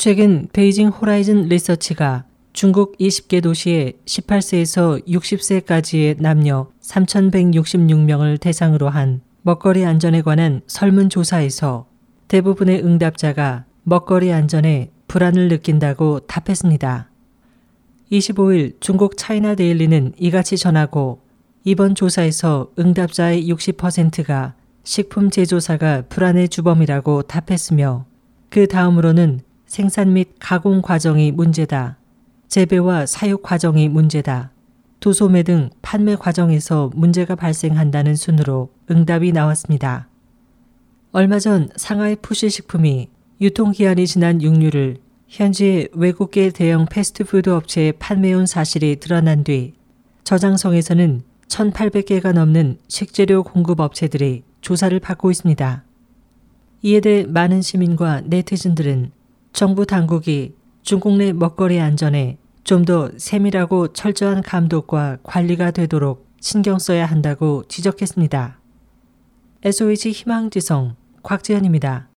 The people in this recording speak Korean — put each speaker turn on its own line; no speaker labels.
최근 베이징 호라이즌 리서치가 중국 20개 도시의 18세에서 60세까지의 남녀 3,166명을 대상으로 한 먹거리 안전에 관한 설문조사에서 대부분의 응답자가 먹거리 안전에 불안을 느낀다고 답했습니다. 25일 중국 차이나 데일리는 이같이 전하고 이번 조사에서 응답자의 60%가 식품 제조사가 불안의 주범이라고 답했으며 그 다음으로는 생산 및 가공 과정이 문제다. 재배와 사육 과정이 문제다. 도소매 등 판매 과정에서 문제가 발생한다는 순으로 응답이 나왔습니다. 얼마 전 상하이 푸시식품이 유통기한이 지난 육류를 현지 외국계 대형 패스트푸드 업체에 판매온 사실이 드러난 뒤 저장성에서는 1,800개가 넘는 식재료 공급 업체들이 조사를 받고 있습니다. 이에 대해 많은 시민과 네티즌들은 정부 당국이 중국 내 먹거리 안전에 좀 더 세밀하고 철저한 감독과 관리가 되도록 신경 써야 한다고 지적했습니다. SOH 희망지성 곽지연입니다.